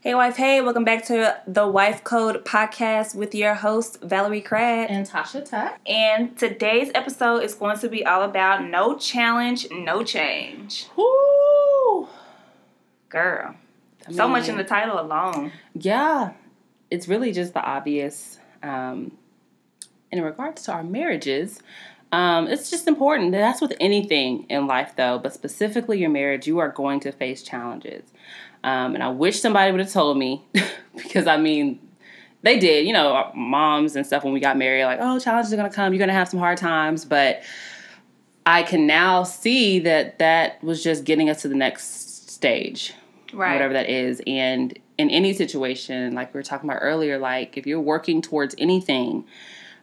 Hey, wife, hey, welcome back to the Wife Code podcast with your host, Valerie Craig. And Tasha Tuck. And today's episode is going to be all about no challenge, no change. Woo! Girl, I so much in the title alone. Yeah, it's really just the obvious. Um, in regards to our marriages, um, it's just important. That's with anything in life, though, but specifically your marriage, you are going to face challenges. Um, and I wish somebody would have told me because I mean, they did, you know, moms and stuff when we got married, like, oh, challenges are going to come. You're going to have some hard times. But I can now see that that was just getting us to the next stage, Right. whatever that is. And in any situation, like we were talking about earlier, like if you're working towards anything,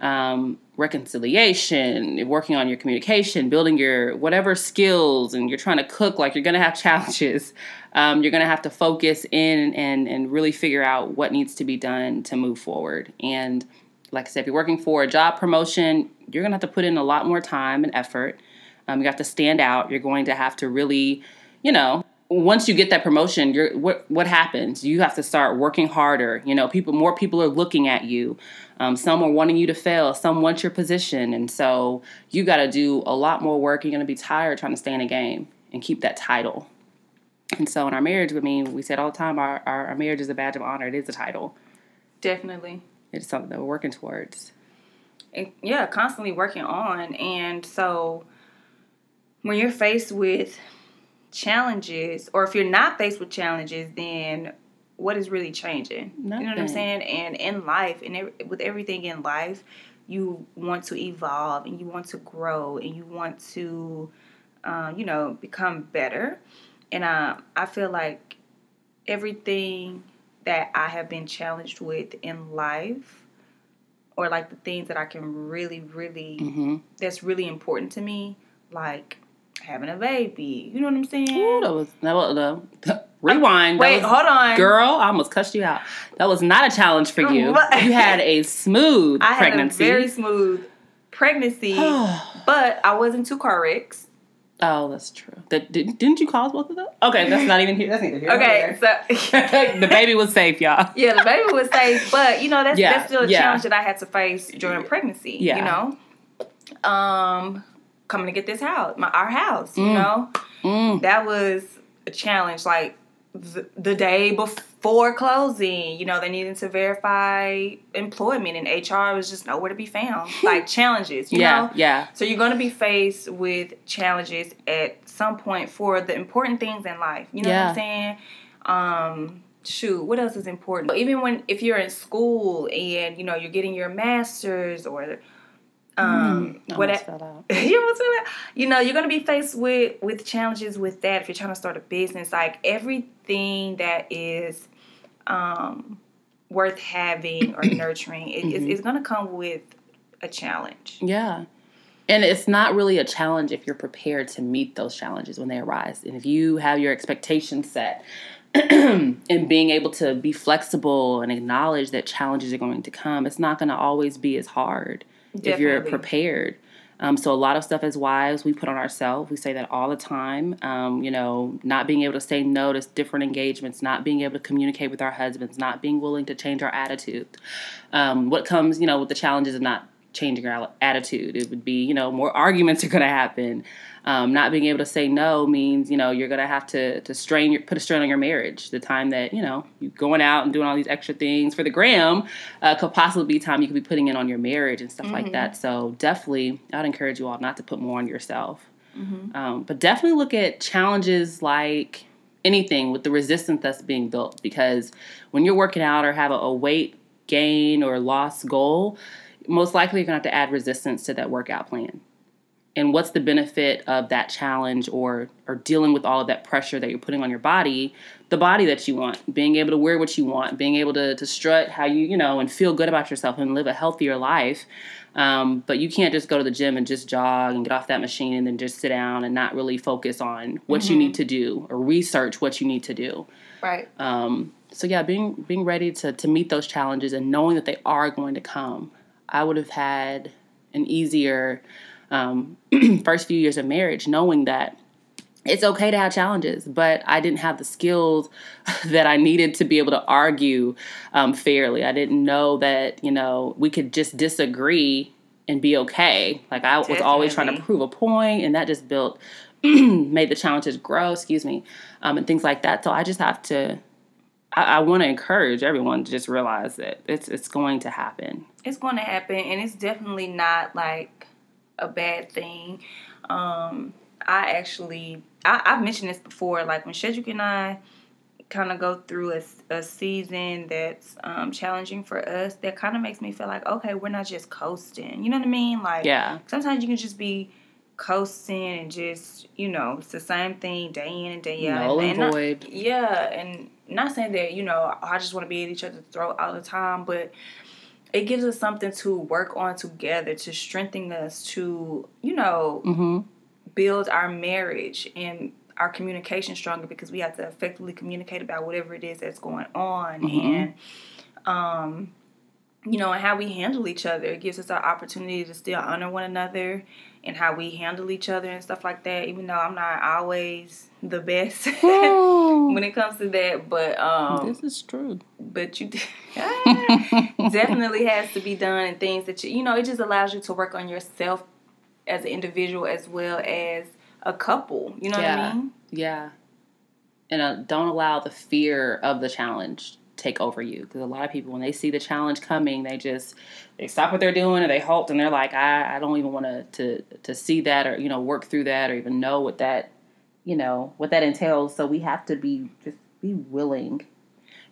um, reconciliation, working on your communication, building your whatever skills, and you're trying to cook, like you're to have challenges. Um, you're to have to focus in and, and really figure out what needs to be done to move forward. And like I said, if you're working for a job promotion, you're to have to put in a lot more time and effort. Um, you have to stand out. You're going to have to really, you know, once you get that promotion, you're what what happens? You have to start working harder. You know, people more people are looking at you. Um, some are wanting you to fail. Some want your position, and so you got to do a lot more work. You're going to be tired trying to stay in a game and keep that title. And so in our marriage, I mean, we said all the time, our, our, our marriage is a badge of honor. It is a title. Definitely. It's something that we're working towards. And yeah, constantly working on. And so when you're faced with challenges, or if you're not faced with challenges, then what is really changing? You know what I'm saying? And in life, and every, with everything in life, you want to evolve and you want to grow and you want to, uh, you know, become better. And uh, I feel like everything that I have been challenged with in life, or like the things that I can really, really, Mm-hmm. that's really important to me, like having a baby. You know what I'm saying? Ooh, that was that was uh, rewind. Wait, was- hold on. girl. I almost cussed you out. That was not a challenge for you. You had a smooth I pregnancy. very smooth pregnancy, but I wasn't two car wrecks. oh, that's true. That didn't, didn't you cause both of them? Okay, that's not even here. That's neither here. Okay, so the baby was safe, y'all. yeah, the baby was safe, but you know that's Yeah, that's still a yeah. challenge that I had to face during pregnancy. Yeah. You know, um, coming to get this house, my our house. You Mm. know, Mm. that was a challenge. Like the, the day before closing, you know, they needed to verify employment, and HR was just nowhere to be found. Like challenges, you yeah, know. yeah. So you're going to be faced with challenges at some point for the important things in life. You know what I'm saying? Um, shoot, what else is important? Even when if you're in school and you know you're getting your masters or um I what almost fell out. you know what I'm? You know, you're gonna be faced with with challenges with that if you're trying to start a business. Like everything that is um worth having or nurturing, it, Mm-hmm. it's gonna come with a challenge. Yeah. And it's not really a challenge if you're prepared to meet those challenges when they arise. And if you have your expectations set and being able to be flexible and acknowledge that challenges are going to come, it's not going to always be as hard if you're prepared. Um, so a lot of stuff as wives we put on ourselves. We say that all the time. Um, you know, not being able to say no to different engagements, not being able to communicate with our husbands, not being willing to change our attitude. Um, what comes, you know, with the challenges of not changing our attitude? It would be, you know, more arguments are going to happen. Um, not being able to say no means, you know, you're going to have to to strain your put a strain on your marriage. The time that you know you going out and doing all these extra things for the gram uh, could possibly be time you could be putting in on your marriage and stuff like that. So definitely, I'd encourage you all not to put more on yourself. Um, but definitely look at challenges like anything with the resistance that's being built because when you're working out or have a, a weight gain or loss goal, most likely you're gonna have to add resistance to that workout plan. And what's the benefit of that challenge or or dealing with all of that pressure that you're putting on your body, the body that you want, being able to wear what you want, being able to, to strut how you, you know, and feel good about yourself and live a healthier life. Um, but you can't just go to the gym and just jog and get off that machine and then just sit down and not really focus on what you need to do or research what you need to do. Right. Um, so yeah, being being ready to to meet those challenges and knowing that they are going to come. I would have had an easier um, first few years of marriage, knowing that it's okay to have challenges, but I didn't have the skills that I needed to be able to argue um, fairly. I didn't know that, you know, we could just disagree and be okay. Like I was always trying to prove a point, and that just built, made the challenges grow, excuse me, um, and things like that. So I just have to, I, I want to encourage everyone to just realize that it's, it's going to happen. It's going to happen, and it's definitely not like a bad thing. Um, I actually I, have mentioned this before. Like when Shedrick and I kind of go through a, a season that's um, challenging for us, that kind of makes me feel like okay, we're not just coasting. You know what I mean? Like yeah. Sometimes you can just be coasting and just you know it's the same thing day in and day out. Null and, and void. Not, yeah, and not saying that you know I just want to be at each other's throat all the time, but it gives us something to work on together to strengthen us to you know. Mm-hmm build our marriage and our communication stronger because we have to effectively communicate about whatever it is that's going on mm-hmm. and um you know and how we handle each other it gives us our opportunity to still honor one another and how we handle each other and stuff like that even though i'm not always the best when it comes to that but um this is true but you definitely has to be done and things that you you know it just allows you to work on yourself as an individual as well as a couple. You know yeah. what I mean? Yeah. And uh, don't allow the fear of the challenge take over you. Because a lot of people when they see the challenge coming they just they stop what they're doing or they halt and they're like i, I don't even want to to to see that or you know work through that or even know what that you know what that entails. So we have to be just be willing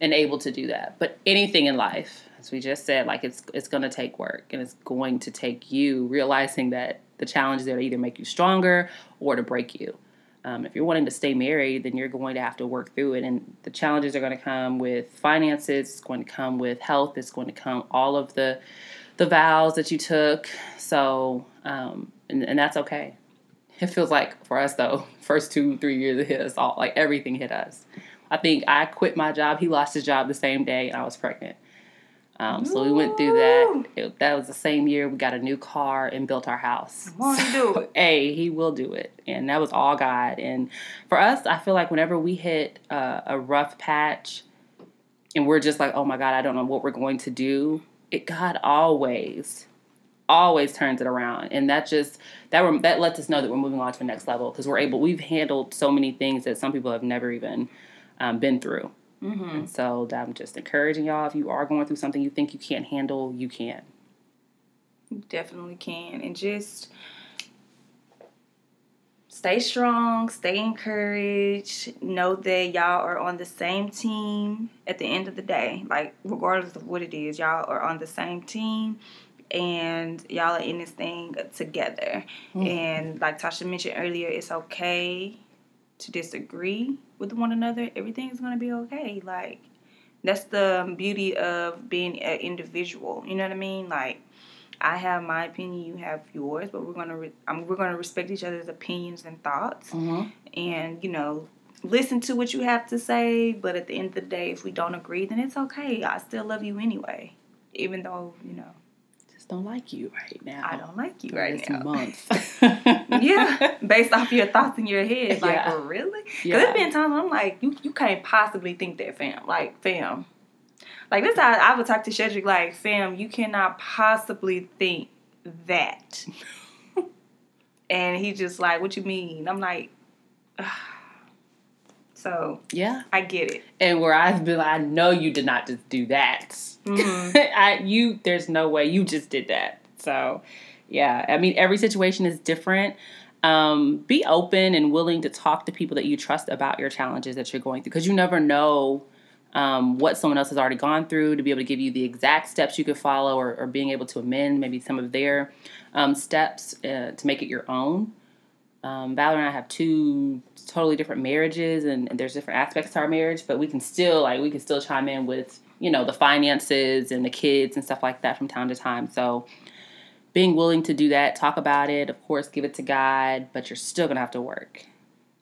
and able to do that. But anything in life as we just said like it's it's going to take work and it's going to take you realizing that the challenges that either make you stronger or to break you. Um, if you're wanting to stay married, then you're going to have to work through it. And the challenges are going to come with finances, it's going to come with health, it's going to come all of the the vows that you took. So, um, and, and that's okay. It feels like for us though, first two, three years it hit us all, like everything hit us. I think I quit my job. He lost his job the same day and I was pregnant. Um, so we went through that. It, that was the same year we got a new car and built our house. Won't so, do it? Hey, he will do it, and that was all God. And for us, I feel like whenever we hit uh, a rough patch, and we're just like, oh my God, I don't know what we're going to do. It God always, always turns it around, and that just that that lets us know that we're moving on to the next level because we're able. We've handled so many things that some people have never even um, been through. Mm-hmm. And so I'm just encouraging y'all if you are going through something you think you can't handle, you can. You definitely can. And just stay strong, stay encouraged. Know that y'all are on the same team at the end of the day. Like, regardless of what it is, y'all are on the same team and y'all are in this thing together. Mm-hmm. And like Tasha mentioned earlier, it's okay to disagree with one another, everything's gonna be okay. Like that's the beauty of being an individual. You know what I mean? Like I have my opinion, you have yours, but we're gonna re- I'm, we're gonna respect each other's opinions and thoughts, mm-hmm. and you know listen to what you have to say. But at the end of the day, if we don't agree, then it's okay. I still love you anyway, even though you know don't like you right now. I don't like you right now. Month. yeah, based off your thoughts in your head, like yeah. Oh, really? Because yeah. there's been times I'm like, you you can't possibly think that, fam. Like, fam. Like this, I, I would talk to Shedrick like, fam, you cannot possibly think that. and he just like, what you mean? I'm like. Ugh. So yeah, I get it. And where I've been, I know you did not just do that. Mm-hmm. I you there's no way you just did that. So yeah, I mean every situation is different. Um, be open and willing to talk to people that you trust about your challenges that you're going through because you never know um, what someone else has already gone through to be able to give you the exact steps you could follow or, or being able to amend maybe some of their um, steps uh, to make it your own. Um, Valerie and I have two totally different marriages, and, and, there's different aspects to our marriage, but we can still like we can still chime in with you know the finances and the kids and stuff like that from time to time. So being willing to do that, talk about it, of course, give it to God, but you're still gonna have to work.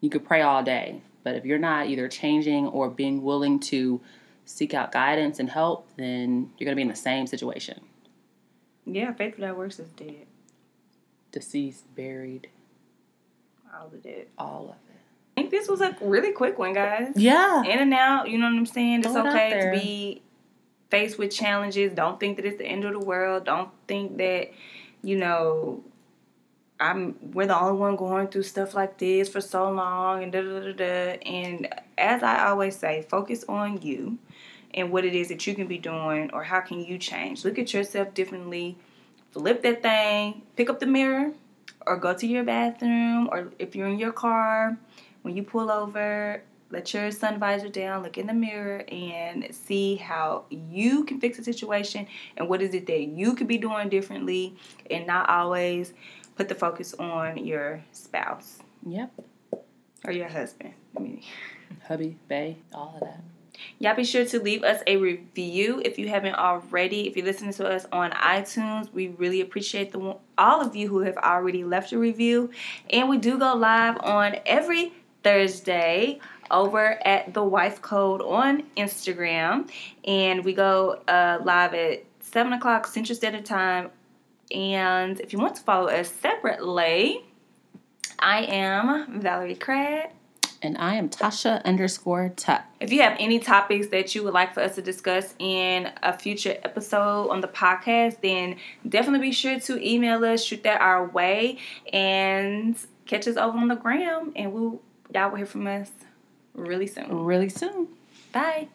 You could pray all day, but if you're not either changing or being willing to seek out guidance and help, then you're gonna be in the same situation. Yeah, faith without works is dead. Deceased, buried all of it. All of it. I think this was a really quick one, guys. Yeah. In and out, you know what I'm saying? It's Throw okay to be faced with challenges. Don't think that it's the end of the world. Don't think that, you know, I'm we're the only one going through stuff like this for so long and da da da da. And as I always say, focus on you and what it is that you can be doing or how can you change. Look at yourself differently. Flip that thing, pick up the mirror, or go to your bathroom, or if you're in your car, when you pull over, let your sun visor down, look in the mirror, and see how you can fix the situation and what is it that you could be doing differently, and not always put the focus on your spouse Yep. or your husband. I mean, Hubby, Bay, all of that. Y'all be sure to leave us a review if you haven't already. If you're listening to us on iTunes, we really appreciate the all of you who have already left a review. And we do go live on every Thursday over at the Wife Code on Instagram, and we go uh, live at seven o'clock Central Standard Time. And if you want to follow us separately, I am Valerie Craig. And I am Tasha underscore Tuck. If you have any topics that you would like for us to discuss in a future episode on the podcast, then definitely be sure to email us, shoot that our way, and catch us over on the gram. And we'll y'all will hear from us really soon. Really soon. Bye.